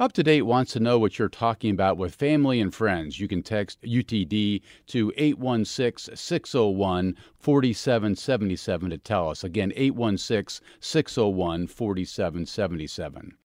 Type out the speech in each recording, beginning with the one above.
Up to Date wants to know what you're talking about with family and friends. You can text UTD to 816 601 4777 to tell us. Again, 816 601 4777.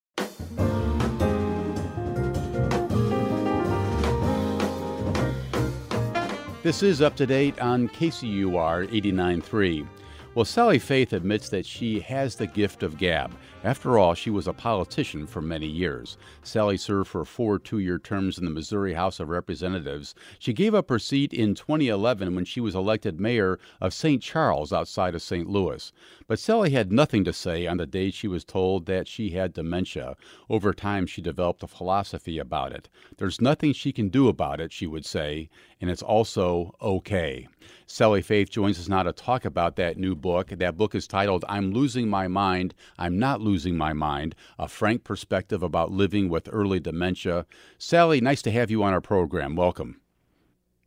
This is up to date on KCUR 89.3. Well, Sally Faith admits that she has the gift of gab. After all, she was a politician for many years. Sally served for four two year terms in the Missouri House of Representatives. She gave up her seat in 2011 when she was elected mayor of St. Charles outside of St. Louis. But Sally had nothing to say on the day she was told that she had dementia. Over time, she developed a philosophy about it. There's nothing she can do about it, she would say, and it's also okay. Sally Faith joins us now to talk about that new book. That book is titled I'm Losing My Mind, I'm Not Losing My Mind A Frank Perspective About Living with Early Dementia. Sally, nice to have you on our program. Welcome.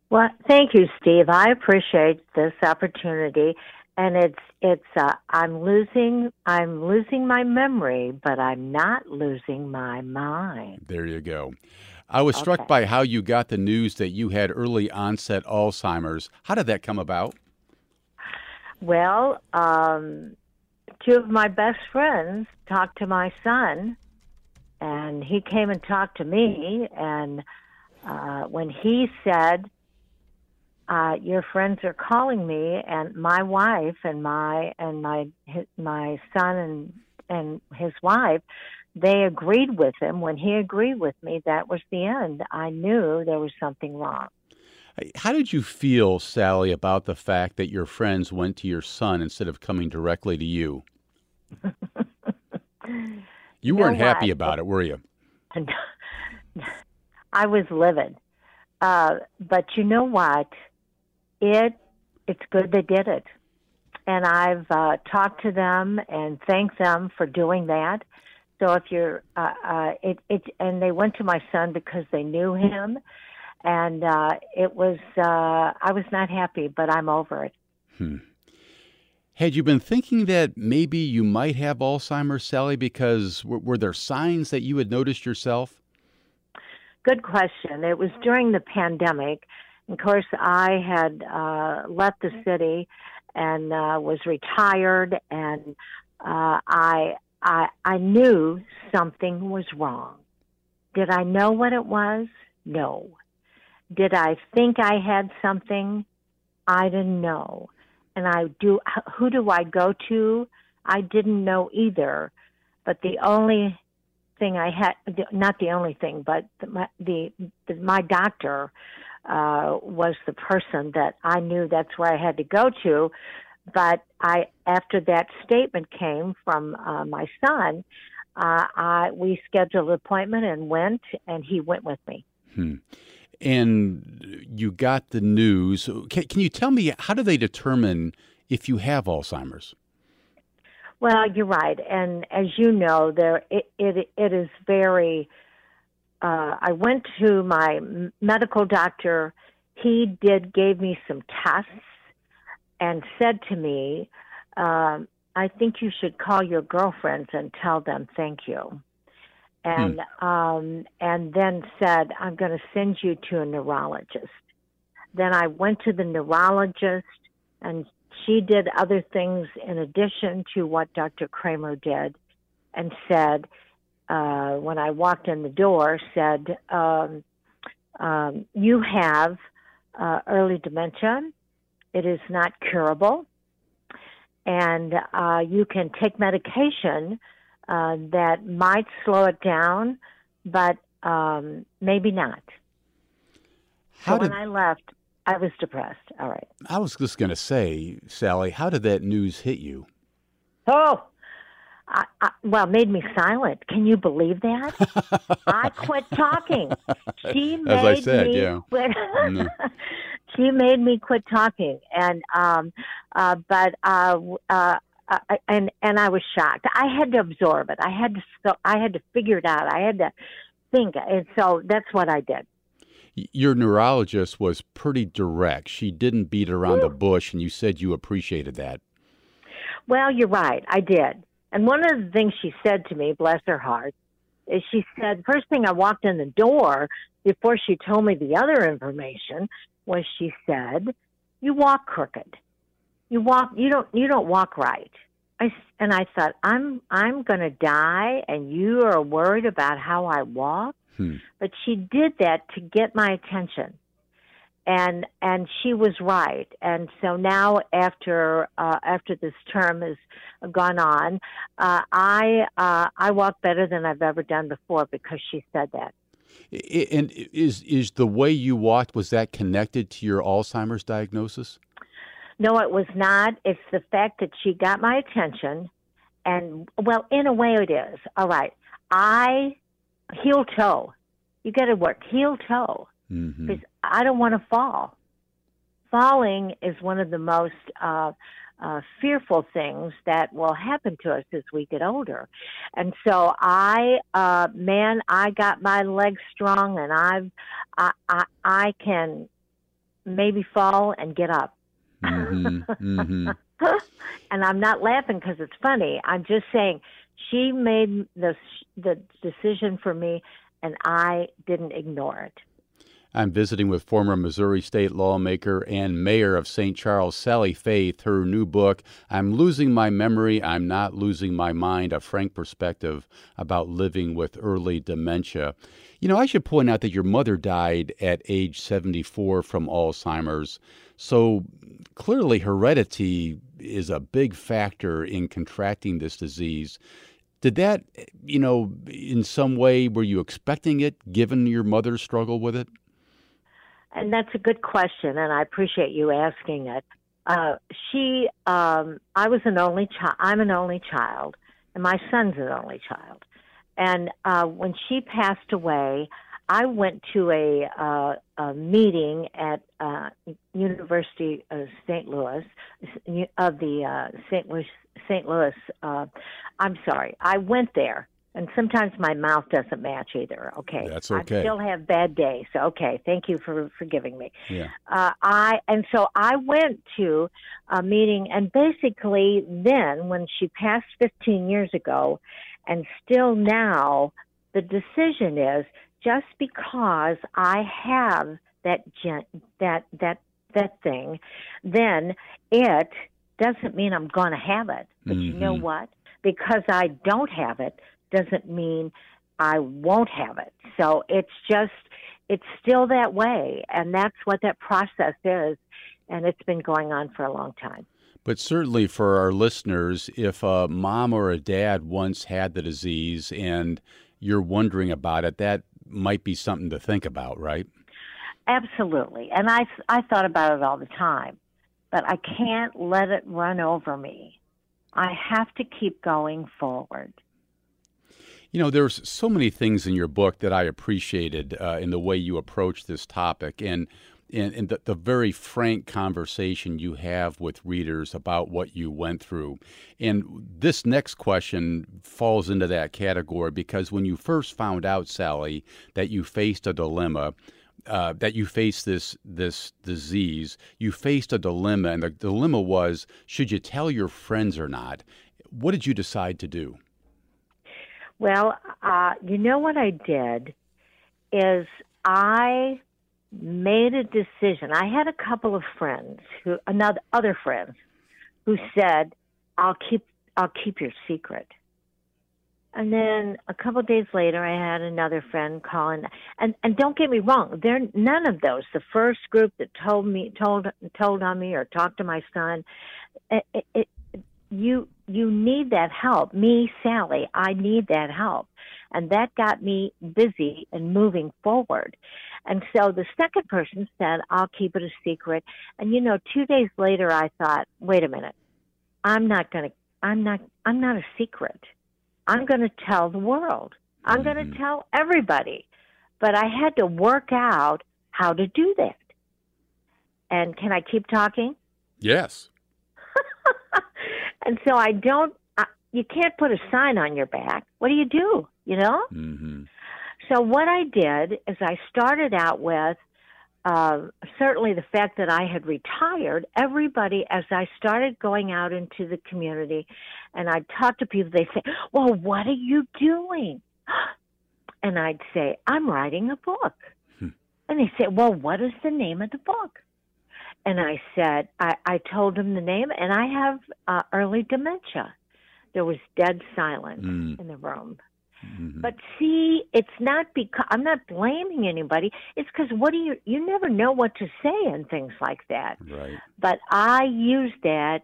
Well, thank you, Steve. I appreciate this opportunity. And it's it's uh, I'm losing I'm losing my memory, but I'm not losing my mind. There you go. I was okay. struck by how you got the news that you had early onset Alzheimer's. How did that come about? Well, um, two of my best friends talked to my son, and he came and talked to me. And uh, when he said, uh, "Your friends are calling me," and my wife and my and my his, my son and and his wife they agreed with him. When he agreed with me, that was the end. I knew there was something wrong. How did you feel, Sally, about the fact that your friends went to your son instead of coming directly to you? You weren't know happy about it, were you? I was livid. Uh, but you know what? It it's good they did it, and I've uh, talked to them and thanked them for doing that. So if you're, uh, uh, it, it, and they went to my son because they knew him, and uh, it was, uh, I was not happy, but I'm over it. Hmm. Had you been thinking that maybe you might have Alzheimer's, Sally? Because were there signs that you had noticed yourself? Good question. It was during the pandemic. Of course, I had uh, left the city and uh, was retired, and uh, I I, I knew something was wrong. Did I know what it was? No. Did I think I had something? I didn't know. And I do, who do I go to? I didn't know either. But the only thing I had, not the only thing, but the, the, the my doctor uh, was the person that I knew that's where I had to go to but I, after that statement came from uh, my son, uh, I, we scheduled an appointment and went, and he went with me. Hmm. And you got the news. Can, can you tell me how do they determine if you have Alzheimer's? Well, you're right, and as you know, there it it, it is very. Uh, I went to my medical doctor. He did gave me some tests and said to me, um, I think you should call your girlfriends and tell them thank you. And hmm. um, and then said, I'm going to send you to a neurologist. Then I went to the neurologist, and she did other things in addition to what Dr. Kramer did, and said, uh, when I walked in the door, said, um, um, "You have uh, early dementia." It is not curable. And uh, you can take medication uh, that might slow it down, but um, maybe not. How so did, when I left, I was depressed. All right. I was just going to say, Sally, how did that news hit you? Oh, I, I, well, made me silent. Can you believe that? I quit talking. She made As I said, me yeah. Quit. Mm she made me quit talking, and um, uh, but uh, uh, uh, and and I was shocked. I had to absorb it. I had to so I had to figure it out. I had to think, and so that's what I did. Your neurologist was pretty direct. She didn't beat around the bush, and you said you appreciated that. Well, you're right. I did. And one of the things she said to me, bless her heart, is she said, first thing I walked in the door before she told me the other information was she said, "You walk crooked. You walk. You don't. You don't walk right." I and I thought, "I'm I'm going to die, and you are worried about how I walk." Hmm. But she did that to get my attention and and she was right and so now after uh, after this term has gone on uh, i uh, i walk better than i've ever done before because she said that and is is the way you walked was that connected to your alzheimer's diagnosis no it was not it's the fact that she got my attention and well in a way it is all right i heel toe you got to work heel toe mm-hmm. because I don't want to fall. Falling is one of the most uh, uh, fearful things that will happen to us as we get older. And so I, uh, man, I got my legs strong and I've, I, I, I can maybe fall and get up. Mm-hmm. Mm-hmm. and I'm not laughing because it's funny. I'm just saying she made the, the decision for me and I didn't ignore it. I'm visiting with former Missouri state lawmaker and mayor of St. Charles, Sally Faith. Her new book, I'm Losing My Memory, I'm Not Losing My Mind, a frank perspective about living with early dementia. You know, I should point out that your mother died at age 74 from Alzheimer's. So clearly, heredity is a big factor in contracting this disease. Did that, you know, in some way, were you expecting it given your mother's struggle with it? And that's a good question, and I appreciate you asking it. Uh, she, um, I was an only child. I'm an only child, and my son's an only child. And uh, when she passed away, I went to a, uh, a meeting at uh, University of St. Louis of the uh, St. Louis St. Louis. Uh, I'm sorry, I went there and sometimes my mouth doesn't match either. Okay, that's okay. I still have bad days. Okay, thank you for forgiving me. Yeah. Uh, I and so I went to a meeting, and basically, then when she passed 15 years ago, and still now, the decision is just because I have that gen- that that that thing, then it doesn't mean I'm going to have it. But mm-hmm. you know mm-hmm. what? Because I don't have it doesn't mean I won't have it. So it's just, it's still that way. And that's what that process is. And it's been going on for a long time. But certainly for our listeners, if a mom or a dad once had the disease and you're wondering about it, that might be something to think about, right? Absolutely. And I, I thought about it all the time, but I can't let it run over me. I have to keep going forward. You know, there's so many things in your book that I appreciated uh, in the way you approach this topic, and and, and the, the, very frank conversation you have with readers about what you went through. And this next question falls into that category because when you first found out, Sally, that you faced a dilemma. Uh, that you faced this this disease, you faced a dilemma, and the dilemma was: should you tell your friends or not? What did you decide to do? Well, uh, you know what I did is I made a decision. I had a couple of friends who, another other friends, who said, "I'll keep, I'll keep your secret." And then a couple of days later, I had another friend calling, and and don't get me wrong, there none of those. The first group that told me, told told on me, or talked to my son, it, it, you you need that help. Me, Sally, I need that help. And that got me busy and moving forward. And so the second person said, I'll keep it a secret. And you know, two days later I thought, wait a minute. I'm not gonna I'm not I'm not a secret. I'm gonna tell the world. I'm mm-hmm. gonna tell everybody. But I had to work out how to do that. And can I keep talking? Yes. And so I don't, uh, you can't put a sign on your back. What do you do? You know? Mm-hmm. So what I did is I started out with uh, certainly the fact that I had retired. Everybody, as I started going out into the community and I talked to people, they'd say, Well, what are you doing? and I'd say, I'm writing a book. Hmm. And they say, Well, what is the name of the book? And I said, I, I told him the name, and I have uh, early dementia. There was dead silence Mm. in the room. Mhm. But see, it's not because I'm not blaming anybody. It's because what do you you never know what to say and things like that. right. But I use that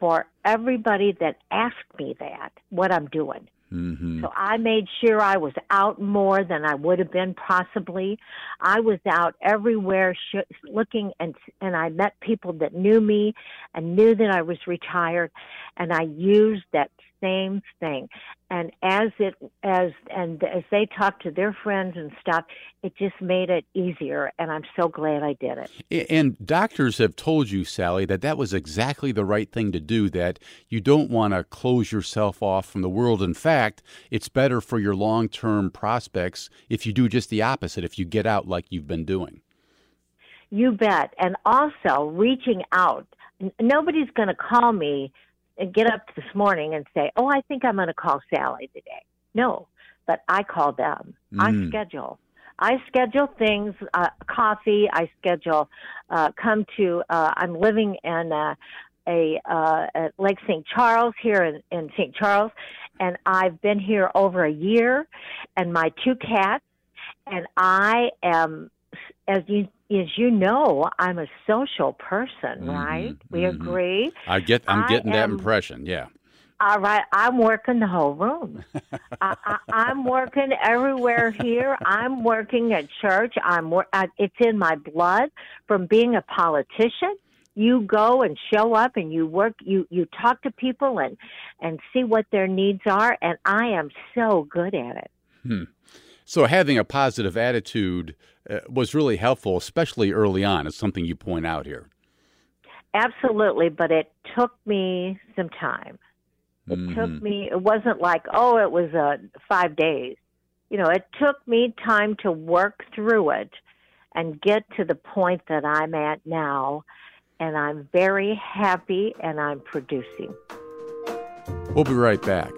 for everybody that asked me that what I'm doing. Hmm So I made sure I was out more than I would have been possibly. I was out everywhere sh- looking and and I met people that knew me and knew that I was retired and I used that same thing. And as it as and as they talked to their friends and stuff, it just made it easier and I'm so glad I did it. And doctors have told you, Sally, that that was exactly the right thing to do, that you don't want to close yourself off from the world. In fact, it's better for your long term prospects if you do just the opposite, if you get out like you've been doing. You bet. And also reaching out. N- Nobody's going to call me and get up this morning and say, "Oh, I think I'm going to call Sally today." No, but I call them. I Mm. schedule. I schedule things, uh, coffee. I schedule. Uh, come to. Uh, I'm living in uh, a uh, at Lake St. Charles here in, in St. Charles, and I've been here over a year, and my two cats, and I am as you as you know, I'm a social person, Mhm, right? We mhm. agree. I get, I'm I getting that am- impression. Yeah. All right, I'm working the whole room. I, I, I'm working everywhere here. I'm working at church. I'm wor- I, it's in my blood from being a politician. You go and show up and you work. You you talk to people and and see what their needs are. And I am so good at it. So having a positive attitude uh, was really helpful, especially early on. It's something you point out here. Absolutely, but it took me some time. It Mhm. took me. It wasn't like oh, it was uh, five days. You know, it took me time to work through it and get to the point that I'm at now, and I'm very happy and I'm producing. We'll be right back.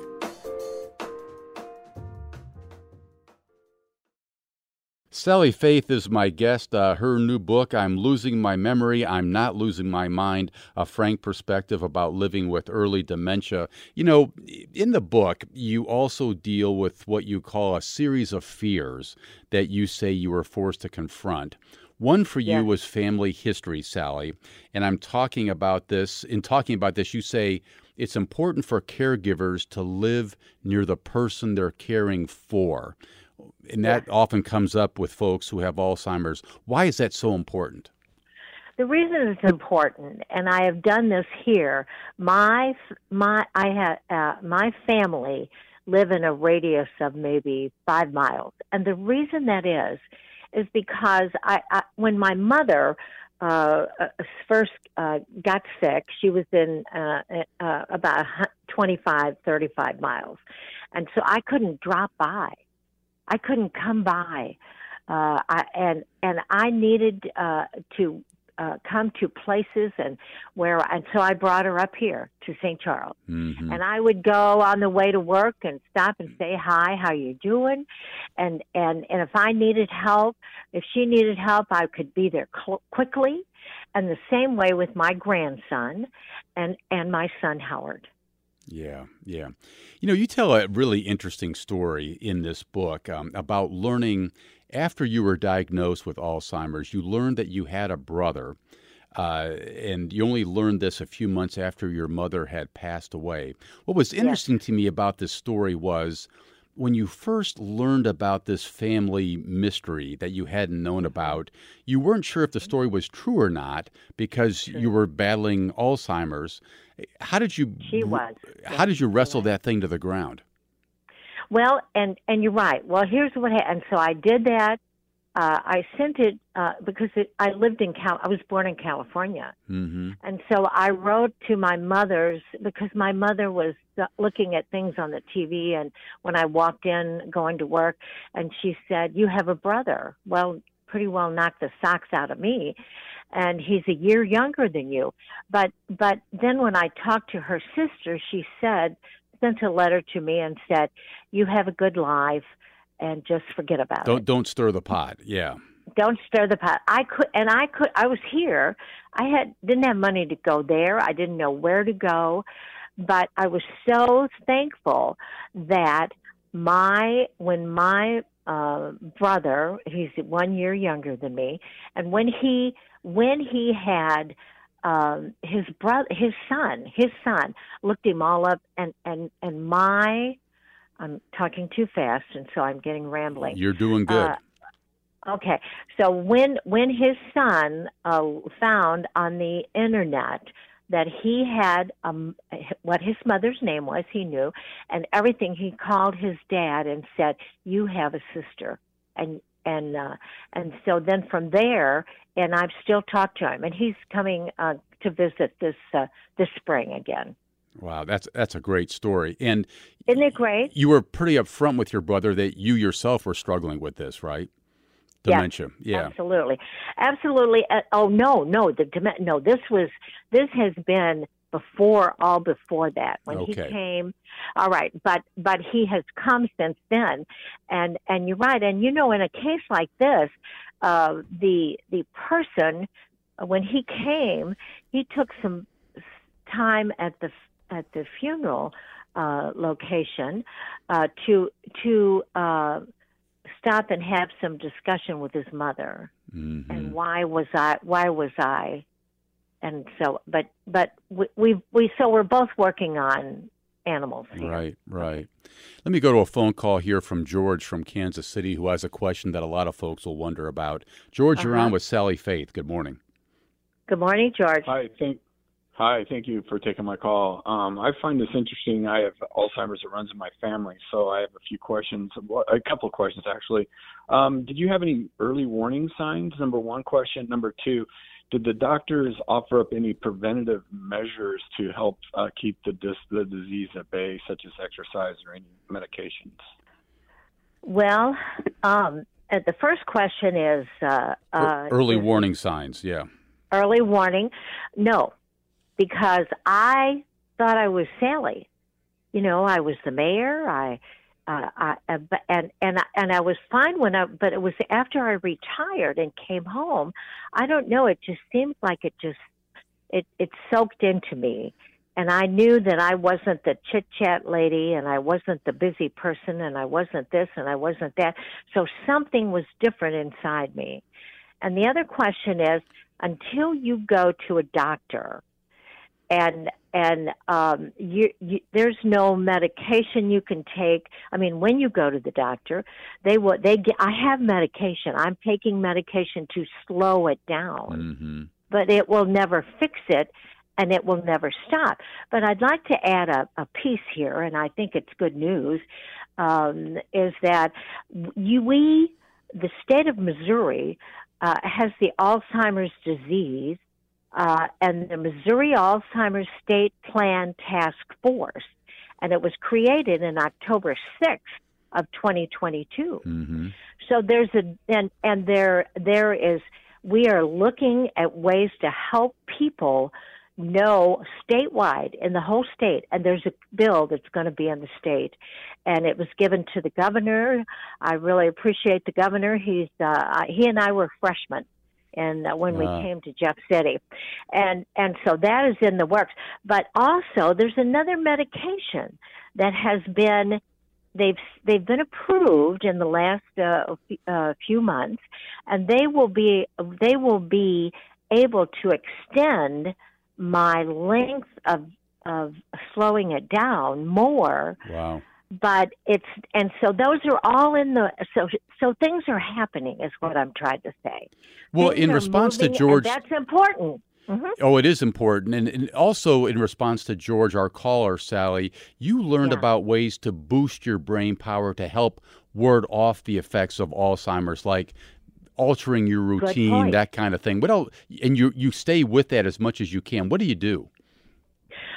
Sally Faith is my guest. Uh, her new book, I'm Losing My Memory, I'm Not Losing My Mind, a frank perspective about living with early dementia. You know, in the book, you also deal with what you call a series of fears that you say you were forced to confront. One for you Yes. was family history, Sally. And I'm talking about this. In talking about this, you say it's important for caregivers to live near the person they're caring for. And that often comes up with folks who have Alzheimer's. Why is that so important? The reason it's important, and I have done this here. My my I had uh, my family live in a radius of maybe five miles, and the reason that is is because I, I when my mother uh, uh, first uh, got sick, she was in uh, uh, about 25, 35 miles, and so I couldn't drop by. I couldn't come by, uh, I, and and I needed uh, to uh, come to places and where, and so I brought her up here to St. Charles, Mhm. and I would go on the way to work and stop and say hi, how you doing, and and and if I needed help, if she needed help, I could be there cl- quickly, and the same way with my grandson, and and my son Howard. Yeah, yeah. You know, you tell a really interesting story in this book um, about learning after you were diagnosed with Alzheimer's, you learned that you had a brother. Uh, and you only learned this a few months after your mother had passed away. What was interesting to me about this story was when you first learned about this family mystery that you hadn't known about, you weren't sure if the story was true or not because you were battling Alzheimer's. How did you She was. how did you wrestle that thing to the ground? Well, and and you're right. Well, here's what happened. So I did that. Uh, I sent it uh, because it, I lived in Cal. I was born in California, Mm-hmm. and so I wrote to my mother's because my mother was uh, looking at things on the TV, and when I walked in going to work, and she said, "You have a brother." Well, pretty well knocked the socks out of me, and he's a year younger than you. But but then when I talked to her sister, she said sent a letter to me and said, "You have a good life." And just forget about don't, it. Don't stir the pot. Yeah. Don't stir the pot. I could, and I could. I was here. I had didn't have money to go there. I didn't know where to go, but I was so thankful that my when my uh, brother, he's one year younger than me, and when he when he had um, his brother, his son, his son looked him all up, and and and my, I'm talking too fast, and so I'm getting rambling. You're doing good. Uh, okay, so when when his son uh, found on the internet that he had um, what his mother's name was, he knew, and everything. He called his dad and said, "You have a sister," and and uh, and so then from there, and I've still talked to him, and he's coming uh, to visit this uh, this spring again. Wow, that's that's a great story, and isn't it great? You were pretty upfront with your brother that you yourself were struggling with this, right? dementia. Yes, yeah, absolutely, absolutely. Uh, oh no, no, the no. This was this has been before all before that when okay. he came all right but but he has come since then and and you're right and you know in a case like this uh the the person when he came he took some time at the at the funeral uh location uh to to uh stop and have some discussion with his mother. Mm-hmm. And why was I? Why was I? And so, but but we we, we so we're both working on animals. Here. Right, right. Let me go to a phone call here from George from Kansas City, who has a question that a lot of folks will wonder about. George, uh-huh. you're on with Sally Faith. Good morning. Good morning, George. Hi, thank Hi, thank you for taking my call. Um, I find this interesting. I have Alzheimer's that runs in my family, so I have a few questions, a couple of questions actually. Um, did you have any early warning signs? Number one question. Number two, did the doctors offer up any preventative measures to help uh, keep the, dis- the disease at bay, such as exercise or any medications? Well, um, the first question is uh, uh, early warning signs. Yeah. Early warning. No, because I thought I was Sally. You know, I was the mayor. I, uh, I uh, and and and I was fine when I, but it was after I retired and came home. I don't know. It just seemed like it just it it soaked into me, and I knew that I wasn't the chit chat lady, and I wasn't the busy person, and I wasn't this, and I wasn't that. So something was different inside me. And the other question is, until you go to a doctor and and um, you, you, there's no medication you can take. I mean, when you go to the doctor, they will they get. I have medication. I'm taking medication to slow it down, mm-hmm. but it will never fix it, and it will never stop. But I'd like to add a, a piece here, and I think it's good news. Um, is that you we the state of Missouri uh, has the Alzheimer's disease uh, and the Missouri Alzheimer's State Plan Task Force, and it was created in October 6th of 2022. Mm-hmm. So there's a and and there there is we are looking at ways to help people know statewide in the whole state. And there's a bill that's going to be in the state. And it was given to the governor. I really appreciate the governor. He's uh he and i were freshmen and uh, when we came to Jeff City, and and so that is in the works. But also, there's another medication that has been they've they've been approved in the last uh, uh, few months, and they will be they will be able to extend my length of of slowing it down more. Wow but it's and so those are all in the so so things are happening is what I'm trying to say. Well, things in response to George, that's important. Mm-hmm. Oh, it is important, and, and, also in response to George, our caller, Sally, you learned yeah. about ways to boost your brain power to help ward off the effects of Alzheimer's, like altering your routine, that kind of thing. What else? And you you stay with that as much as you can. What do you do?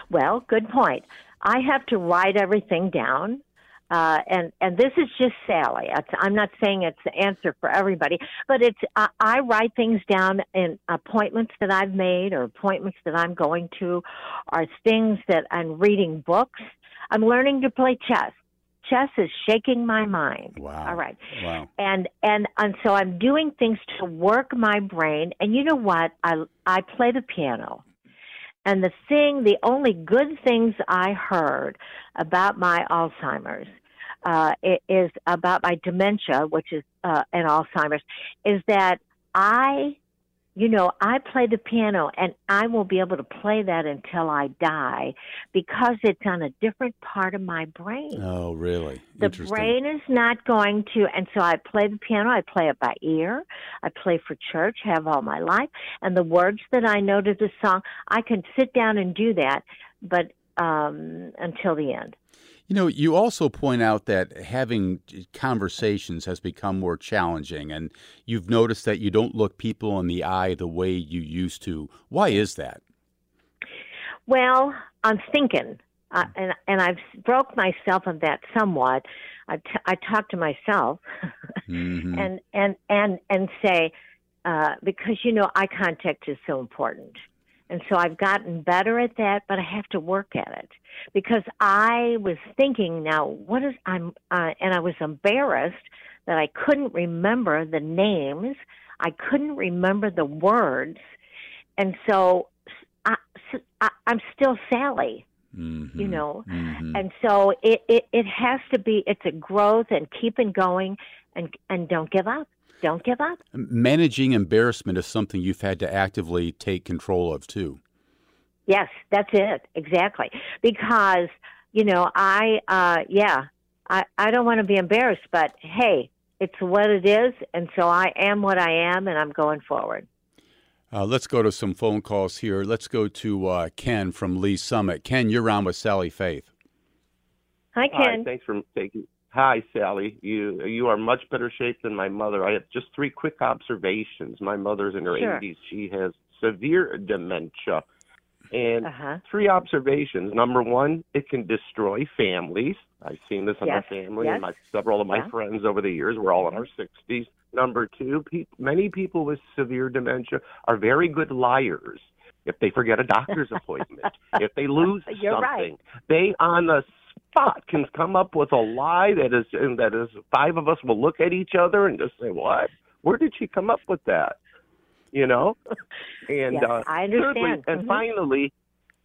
Well, good point. I have to write everything down. Uh, and and this is just Sally. It's, I'm not saying it's the answer for everybody, but it's I, I write things down in appointments that I've made or appointments that I'm going to, or things that I'm reading books. I'm learning to play chess. Chess is shaking my mind. Wow. All right. Wow. And and and so I'm doing things to work my brain. And you know what? I I play the piano. And the thing, the only good things I heard about my Alzheimer's uh, is about my dementia, which is uh, and Alzheimer's, is that I you know, I play the piano and I will be able to play that until I die because it's on a different part of my brain. Oh, really? The brain is not going to, and so I play the piano. I play it by ear. I play for church, have all my life. And the words that I know to the song, I can sit down and do that, but um, until the end. You know, you also point out that having conversations has become more challenging, and you've noticed that you don't look people in the eye the way you used to. Why is that? Well, I'm thinking, uh, and and I've broke myself of that somewhat. I, t- I talk to myself, mm-hmm. and and and and say uh, because you know eye contact is so important. And so I've gotten better at that, but I have to work at it because I was thinking now, what is I'm, uh, and I was embarrassed that I couldn't remember the names. I couldn't remember the words. And so I, I, I'm still Sally. Mm-hmm. you know mm-hmm. and so it, it it has to be it's a growth and keeping going and and don't give up don't give up. Managing embarrassment is something you've had to actively take control of too. Yes, that's it. Exactly. Because, you know, I uh yeah, I I don't want to be embarrassed, but hey, it's what it is, and so I am what I am and I'm going forward. Uh, let's go to some phone calls here. Let's go to uh, Ken from Lee's Summit. Ken, you're on with Sally Faith. Hi, Ken. Hi, thanks for taking Hi, Sally. You you are much better shape than my mother. I have just three quick observations. My mother's in her sure. 80s. She has severe dementia. And uh-huh. three observations. Number one, it can destroy families. I've seen this in yes. my family yes. and my, several of my yeah. friends over the years. We're all in our 60s. Number two, pe- many people with severe dementia are very good liars if they forget a doctor's appointment, if they lose You're something, right. they on the spot can come up with a lie that is and that is five of us will look at each other and just say, "What? Where did she come up with that?" You know. And yes, uh, I understand. Thirdly, and mm-hmm. finally,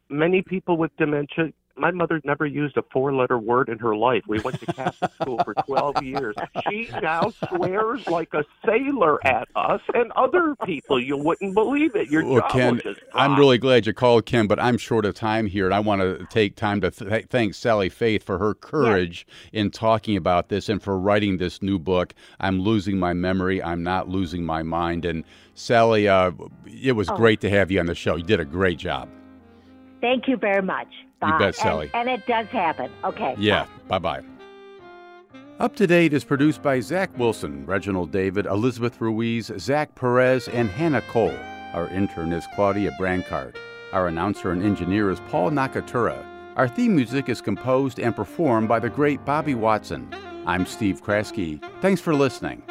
many people with dementia my mother never used a four letter word in her life. We went to Catholic school for 12 years. She now swears like a sailor at us and other people. You wouldn't believe it. Your well, Ken, I'm really glad you called, Ken, but I'm short of time here, and I want to take time to th- thank Sally Faith for her courage in talking about this and for writing this new book. I'm losing my memory. I'm not losing my mind. And Sally, uh, it was oh. great to have you on the show. You did a great job. Thank you very much. Bye. You bet, Sally. And, and it does happen. Okay. Yeah. Bye bye. Up to Date is produced by Zach Wilson, Reginald David, Elizabeth Ruiz, Zach Perez, and Hannah Cole. Our intern is Claudia Brancart. Our announcer and engineer is Paul Nakatura. Our theme music is composed and performed by the great Bobby Watson. I'm Steve Kraske. Thanks for listening.